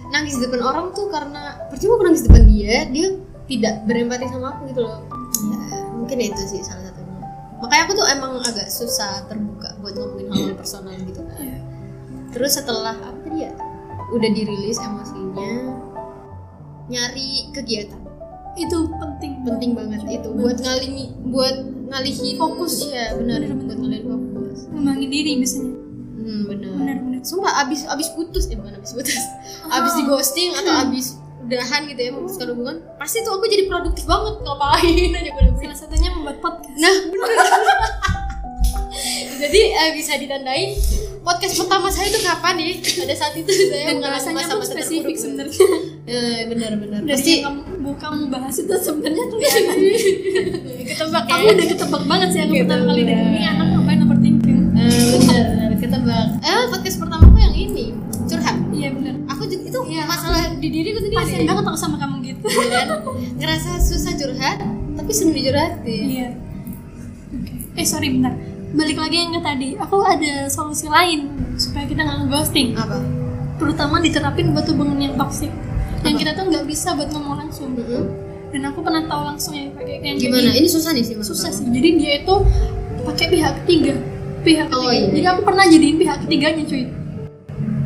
nangis di depan orang tuh karena percuma aku nangis di depan dia dia tidak berempati sama aku gitu loh. Ya mungkin itu sih salah satunya. Makanya aku tuh emang agak susah terbuka buat ngomongin hal-hal personal gitu. Kan Iya. terus setelah apa tadi ya udah dirilis emosinya nyari kegiatan. Itu penting. penting banget itu. buat ngalihin buat ngalihin Fokus. iya benar Bener-bener. buat ngalihin fokus. Ngembangin diri biasanya. Benar. Sumpah abis abis putus eh bukan abis putus abis di ghosting atau abis udahan gitu ya memutuskan hubungan pasti tuh aku jadi produktif banget ngapain aja gue Salah satunya membuat podcast. nah bener jadi eh, bisa ditandai podcast pertama saya itu kapan nih pada saat itu saya Dan mengalami bahasanya pun masa-masa spesifik terpuruk. sebenarnya. eh, benar-benar Dari pasti kamu, bu- kamu bahas itu sebenarnya ketebak ya Aku udah ketebak banget sih aku Gitu. pertama kali denger ini anak ngapain overthinking. Eh, benar benar ketebak eh podcast pertama aku yang ini curhat Iya benar. aku juga itu Iya, masalah di diriku sendiri Pasien banget aku sama kamu gitu. Iya kan? ngerasa susah curhat tapi seneng curhatin Iya. Oke. Eh sorry bentar. Balik lagi yang ke tadi. Aku ada solusi lain supaya kita nggak ghosting. apa Terutama diterapin buat hubungan yang toxic. Yang kita tuh nggak bisa buat ngomong langsung. Dan aku pernah tahu langsung ya pakai kayak gimana jadi- ini susah nih sih susah sih. Jadi dia itu pakai pihak ketiga. Pihak Oh, ketiga. iya. Jadi aku pernah jadiin pihak ketiganya cuy.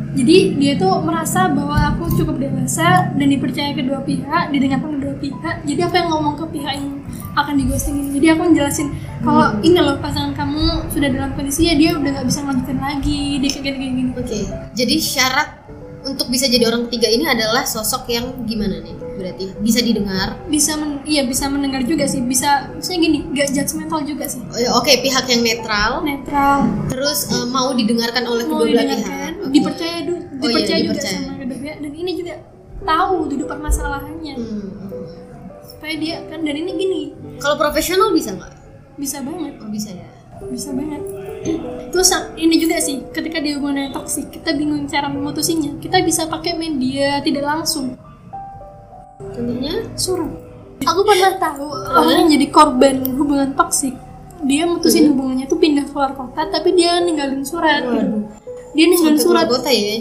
Jadi dia tuh merasa bahwa aku cukup dewasa dan dipercaya kedua pihak, didengarkan kedua pihak. Jadi apa yang ngomong ke pihak yang akan di ghosting ini. Jadi aku ngejelasin kalau Hmm. ini loh pasangan kamu sudah dalam kondisi ya dia udah nggak bisa melanjutkan lagi, dia kayak gini gini. oke jadi syarat untuk bisa jadi orang ketiga ini adalah sosok yang gimana nih berarti bisa didengar? Bisa men, iya bisa mendengar juga sih, bisa misalnya gini, gak judgmental juga sih. Oh, ya, oke pihak yang netral. Netral, terus eh, mau didengarkan oleh mau kedua belah pihak? Oke. dipercaya du- Oh, iya, dipercaya juga dipercaya. sama kedua pihak. Dan ini juga tahu duduk permasalahannya. Hmm. supaya dia kan dan ini gini. Kalau profesional bisa nggak? Bisa banget. Oh bisa ya? Bisa banget. Terus sa- ini juga sih ketika di hubungan yang toksik kita bingung cara memutusinya kita bisa pakai media tidak langsung contohnya surat. Aku pernah tahu orang yang jadi korban hubungan toksik. Dia mutusin hubungannya tuh pindah keluar kota tapi dia ninggalin surat gitu. Waduh. dia ninggalin Sampai surat. kota ya?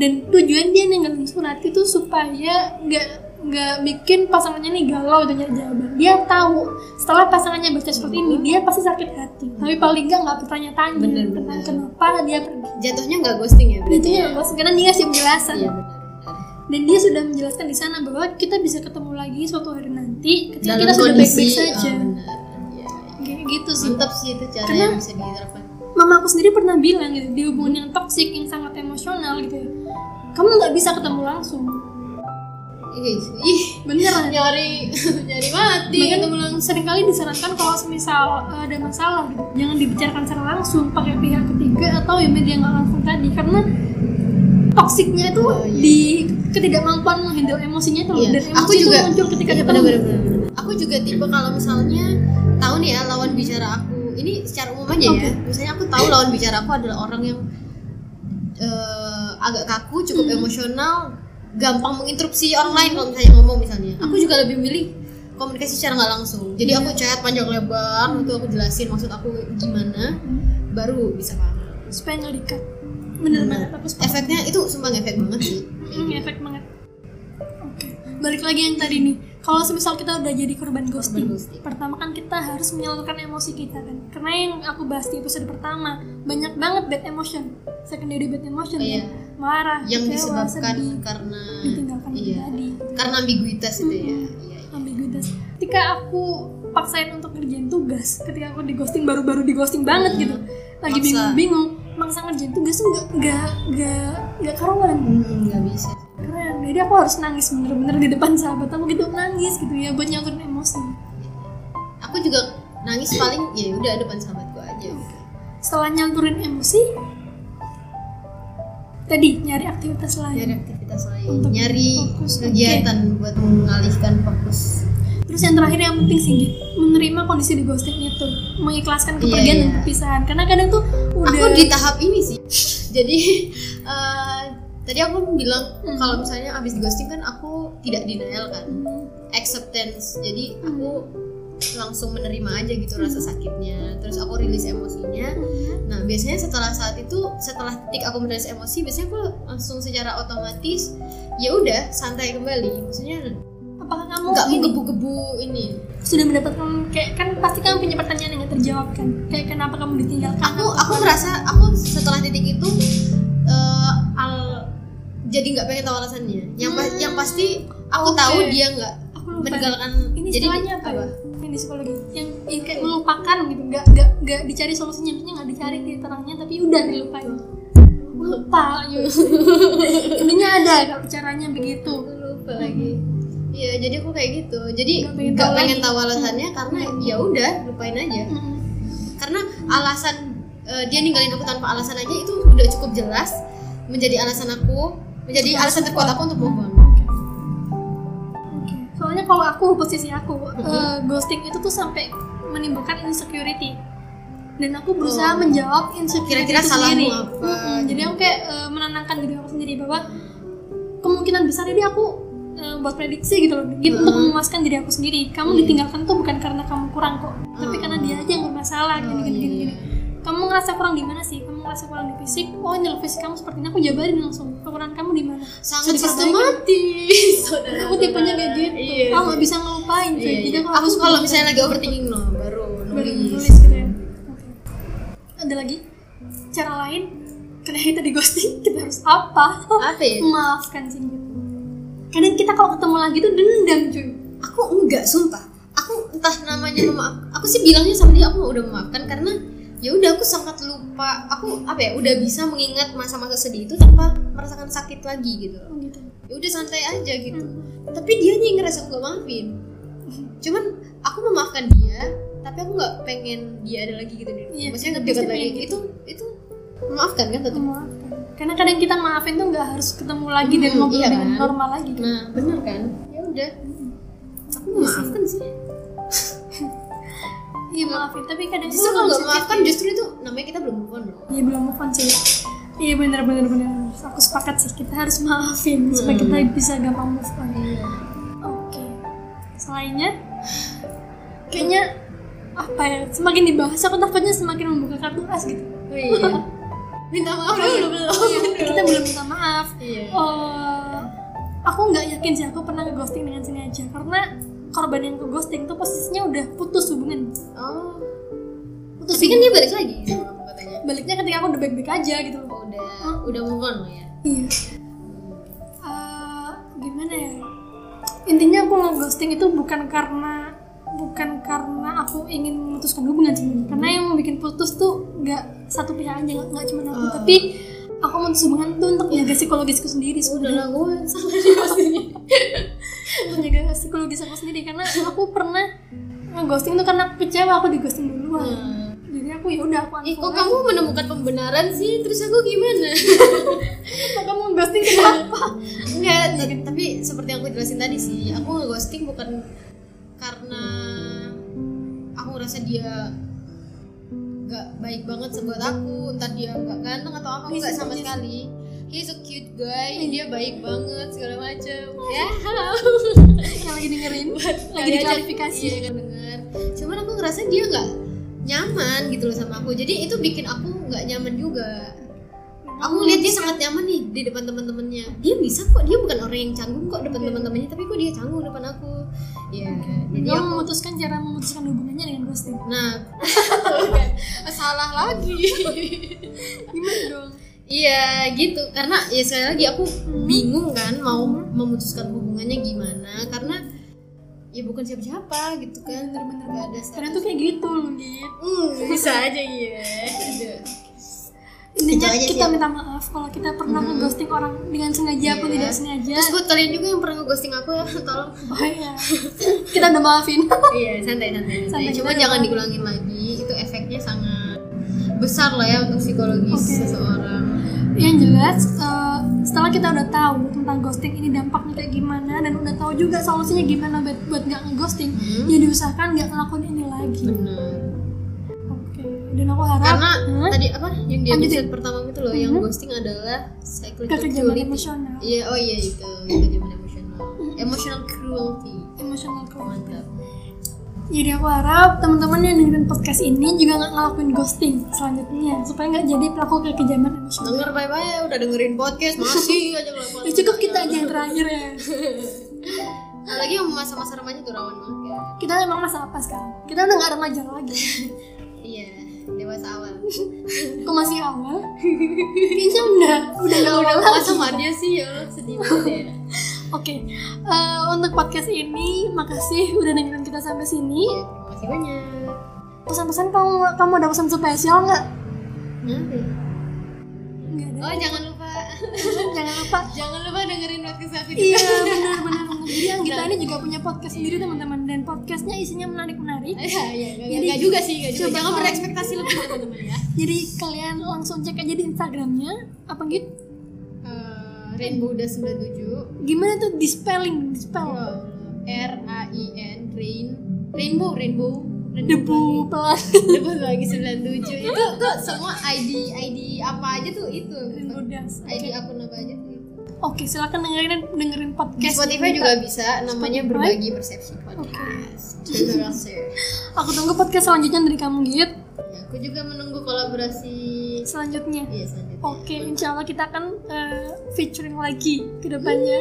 Dan tujuan dia ninggalin surat itu supaya nggak nggak bikin pasangannya nih galau dan nyari jawaban. Dia tahu setelah pasangannya baca surat ini dia pasti sakit hati. Tapi paling nggak nggak bertanya-tanya Bener, tentang bener. kenapa dia pergi. Jatuhnya nggak ghosting ya berarti itu ya? ya bos karena dia ngasih penjelasan. Iya benar dan dia sudah menjelaskan di sana bahwa kita bisa ketemu lagi suatu hari nanti ketika dalam kita sudah baik-baik saja. ah, benar. Iya, kayak gitu sih. Mantap sih itu cara Karena- yang bisa diterapkan mama aku sendiri pernah bilang gitu di hubungan yang toksik yang sangat emosional gitu ya kamu nggak bisa ketemu langsung. Ih, ih beneran. nyari nyari mati. Bahkan ketemu langsung sering kali disarankan kalau semisal uh, ada masalah gitu, jangan dibicarakan secara langsung pakai pihak ketiga atau ya media nggak langsung tadi karena toksiknya itu Oh, iya. di ketidakmampuan menghandle emosinya itu. Iya. dan emosi Aku itu muncul ketika Iya, kita bener, bener, aku juga tipe kalau misalnya tahu nih ya lawan bicara aku ini secara umum aja ya. Misalnya aku tahu lawan bicara aku adalah orang yang eh, agak kaku cukup Hmm. emosional gampang menginterupsi orang lain kalau misalnya ngomong misalnya. Aku juga lebih milih komunikasi secara nggak langsung. Jadi aku chat panjang lebar itu aku jelasin maksud aku gimana baru bisa paham. Supaya nggak dikat bener banget aku sepakat. Efeknya itu sumpah ngefek banget sih. Hmm, efek banget. Oke balik lagi yang tadi nih. Kalau semisal kita udah jadi korban ghosting, ghosting. pertama kan kita harus menyalurkan emosi kita kan. Karena yang aku bahas di episode pertama banyak banget bad emotion. Secondary bad emotion Iya. kan? marah yang kecewa, disebabkan sedih, karena ditinggalkan iya. pribadi karena ambiguitas itu ya. Iya ambiguitas. Ketika aku paksain untuk ngerjain tugas ketika aku di ghosting baru-baru di ghosting banget Hmm. gitu. Lagi bingung-bingung maksa ngerjain tugas tuh nggak nggak nggak nggak karuan. Hmm, nggak bisa. Keren. Jadi aku harus nangis bener-bener di depan sahabat aku gitu. Nangis gitu ya buat nyalurin emosi. Aku juga nangis paling ya udah depan sahabatku aja. Setelah nyalurin emosi tadi nyari aktivitas lain. Nyari aktivitas lain. Untuk nyari fokus, kegiatan buat mengalihkan fokus terus yang terakhir yang penting sih Git, menerima kondisi di ghosting itu. Mengikhlaskan Iya, kepergian dan iya. perpisahan. Karena kadang tuh udah aku di tahap ini sih. Jadi eh, tadi aku bilang Hmm. kalau misalnya abis ghosting kan aku tidak denial kan. Hmm, acceptance. Jadi aku langsung menerima aja gitu rasa sakitnya. Terus aku rilis emosinya. Hmm. Nah, biasanya setelah saat itu, setelah titik aku merilis emosi, biasanya aku langsung secara otomatis ya udah santai kembali. Maksudnya apakah kamu nggak ini menggebu-gebu ini. sudah mendapatkan kayak kan pasti kamu punya pertanyaan yang terjawab kan kayak kenapa kamu ditinggalkan Aku aku merasa aku setelah titik itu eh, al jadi nggak pengen tahu alasannya. Yang Hmm. yang pasti aku Oke. tahu dia nggak meninggalkan. ini jadi istilahnya apa, ya? di psikologi yang, yang kayak melupakan gitu nggak nggak nggak dicari solusinya maksudnya nggak dicari titik terangnya tapi udah dilupain lupa yuk intinya ada caranya begitu lupa lagi. Iya, jadi aku kayak gitu. Jadi Nggak pengen tahu pengen tahu alasannya karena ya udah lupain aja. Mm-mm. karena alasan eh, dia ninggalin aku tanpa alasan aja itu udah cukup jelas menjadi alasan aku menjadi alasan terkuat aku untuk move on Oke. soalnya kalau aku posisi aku eh, ghosting itu tuh sampai menimbulkan insecurity dan aku berusaha Oh. menjawab insecurity Kira-kira itu sendiri apa? Mm-mm. jadi aku kayak eh, menenangkan diri aku sendiri bahwa kemungkinan besar ini aku eh, buat prediksi gitu loh. Gitu untuk Hmm. memuaskan diri aku sendiri. Kamu Iya. ditinggalkan tuh bukan karena kamu kurang kok tapi Hmm. karena dia aja yang bermasalah gini gini gini, iya. gini. kamu ngerasa kurang di mana sih? Kamu ngerasa kurang di fisik? Oh ini loh fisik kamu seperti ini. Aku jabarin langsung. Kekurangan kamu di mana? Sangat Bisa sistematis saudara aku tipenya kayak gitu. Iya, aku iya. nggak bisa ngelupain cuy. Iya, jadi iya. aku, aku harus kalau misalnya lagi overthinking no baru nulis. Nulis gitu ya. Ada lagi? Cara lain? Karena kita di ghosting kita harus apa? Apa ya? Maafkan sih kadang kita kalau ketemu lagi tuh dendam cuy. Aku enggak sumpah. Aku entah namanya memaaf aku sih bilangnya sama dia aku udah memaafkan karena ya udah aku sangat lupa. Aku apa ya udah bisa mengingat masa-masa sedih itu tanpa merasakan sakit lagi gitu. Oh, gitu. Ya udah santai aja gitu. Tapi dia yang ngerasa aku gak maafin. Cuman aku memaafkan dia tapi aku nggak pengen dia ada lagi gitu nih Iya, maksudnya dekat lagi. Pengen itu itu memaafkan kan tetap memaafkan karena kadang kita maafin tuh nggak harus ketemu lagi dan Hmm, ngobrol iya dengan kan? normal lagi kan? nah bener kan ya udah aku memaafkan sih iya maafin tapi kadang justru itu kalau nggak sensitif. memaafkan justru itu namanya kita belum move on loh Iya belum move on sih. Iya benar benar benar. Aku sepakat sih kita harus maafin supaya kita bisa gampang move on. Oke. Selainnya, kayaknya apa ya? Semakin dibahas aku takutnya semakin membuka kartu as gitu. oh iya minta maaf. Oh, iya. dulu belum Iya, kita belum minta maaf. Iya. Eh, aku nggak yakin sih aku pernah nge-ghosting dengan sengaja karena korban yang ke ghosting tuh posisinya udah putus hubungan. Oh. Putus tapi kan dia balik lagi sama aku katanya baliknya ketika aku udah baik-baik aja gitu loh. Oh, udah udah move on ya. Iya. Eh, gimana ya? Intinya aku nge-ghosting itu bukan karena bukan ingin memutuskan hubungan sebenarnya karena yang bikin putus tuh nggak satu pihak aja nggak cuma aku. Oh. tapi aku memutus hubungan tuh untuk menjaga psikologisku sendiri sebenarnya. sama dia sini menjaga psikologis aku sendiri karena aku pernah nge-ghosting tuh karena aku kecewa aku di ghosting duluan jadi aku ya udah aku Ih, kok kamu menemukan pembenaran sih? Terus aku gimana? kok kamu ghosting kenapa? Enggak, ta- tapi seperti yang aku jelasin tadi sih, aku nge-ghosting bukan karena aku ngerasa dia gak baik banget buat aku, entah dia gak ganteng atau apa, enggak sama sekali. He's a cute guy, dia baik banget segala macam. Ya, halo. yang lagi dengerin lagi diklarifikasi Iya kan denger. Cuman aku ngerasa dia nggak nyaman gitu loh sama aku. Jadi itu bikin aku nggak nyaman juga. Aku lihat dia sangat nyaman nih di depan teman-temannya. Dia bisa kok, dia bukan orang yang canggung kok depan teman-temannya, tapi kok dia canggung depan aku. Ya, jadi Kamu aku memutuskan cara memutuskan hubungannya dengan ghosting nah. Salah lagi. gimana dong? Iya gitu. Karena ya sekali lagi aku bingung kan mau memutuskan hubungannya gimana. Karena ya bukan siapa-siapa gitu kan. Bener-bener. Gak ada karena tuh kayak gitu loh gitu Hmm, bisa aja iya. Ada. Intinya kita sih. minta maaf kalau kita pernah nge-ghosting orang dengan sengaja atau Iya. tidak sengaja Terus buat kalian juga yang pernah nge-ghosting aku ya, tolong. oh iya kita udah maafin iya, santai santai. santai. Santai, Cuma jangan diulangin lagi. Itu efeknya sangat besar lah ya untuk psikologis Oke. seseorang. yang jelas eh, setelah kita udah tahu tentang ghosting ini dampaknya kayak gimana dan udah tahu juga solusinya gimana buat buat nggak ngeghosting Hmm. ya diusahakan nggak ngelakuin ini lagi Benar. Dan aku harap Karena Hah? tadi apa yang di episode pertama itu loh, yang Mhm. ghosting adalah psychological kekejaman cruelty. emosional Iya, oh iya itu, kekejaman emosional. Emotional cruelty. emosional cruelty Mantap. Jadi aku harap teman-teman yang dengerin podcast ini juga nggak ngelakuin ghosting selanjutnya supaya nggak jadi pelaku kekejaman emosional. Denger bye-bye ya, udah dengerin podcast masih aja ngelakuin. Ya cukup kita aja yang terakhir ya. Apalagi yang masa-masa remaja tuh rawan banget ya. Kita emang masa apa sekarang? Kita udah nggak remaja lagi. Dewasa awal. Kok masih awal? Kayaknya udah udah awal Udah lagi. masa dia sih ya Allah sedih banget ya. Oke, eh, untuk podcast ini makasih udah dengerin kita sampai sini. Iya, terima kasih banyak. Pesan-pesan kamu kamu ada pesan spesial nggak? Nanti. Nggak ada. Oh jangan lupa, Jangan lupa. jangan lupa dengerin podcast aku juga. Iya benar benar. Jadi yang kita ini juga punya podcast sendiri teman-teman dan podcastnya isinya menarik menarik. Iya, iya, nggak- Jadi, nggak juga sih, nggak juga. coba Jangan berekspektasi lebih teman-teman ya. Jadi kalian langsung cek aja di Instagramnya apa gitu? Eh, Rainbow udah 97 Gimana tuh di spelling, di spell? R A I N Rain Rainbow Rainbow Debu pelan. Debu lagi 97 itu tuh semua ID ID apa aja tuh itu Udas. ID akun apa aja tuh itu Oke, silakan dengerin dengerin di podcast. Spotify kita. juga bisa namanya Spotify. berbagi persepsi podcast terima kasih Aku tunggu podcast selanjutnya dari kamu Git. Ya, aku juga menunggu kolaborasi Selanjutnya. iya selanjutnya Oke, insya Allah kita akan eh, featuring lagi ke depannya.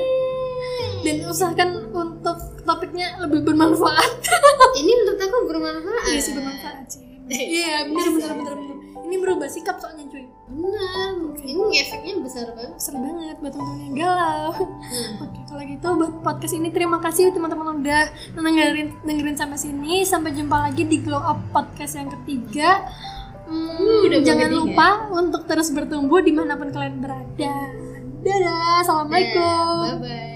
Dan usahakan untuk topiknya lebih bermanfaat. ini menurut aku bermanfaat Iya sih bermanfaat sih. Iya, benar benar benar benar. Ini berubah sikap soalnya cuy. benar ini efeknya besar banget Seru banget buat teman-teman yang galau. Hmm. Oke, kalau gitu buat podcast ini terima kasih teman-teman udah dengerin dengerin sampai sini. Sampai jumpa lagi di Glow Up Podcast yang ketiga. Hmm, udah jangan bergeding lupa untuk terus bertumbuh di mana pun kalian berada. Dadah, assalamalaikum. bye bye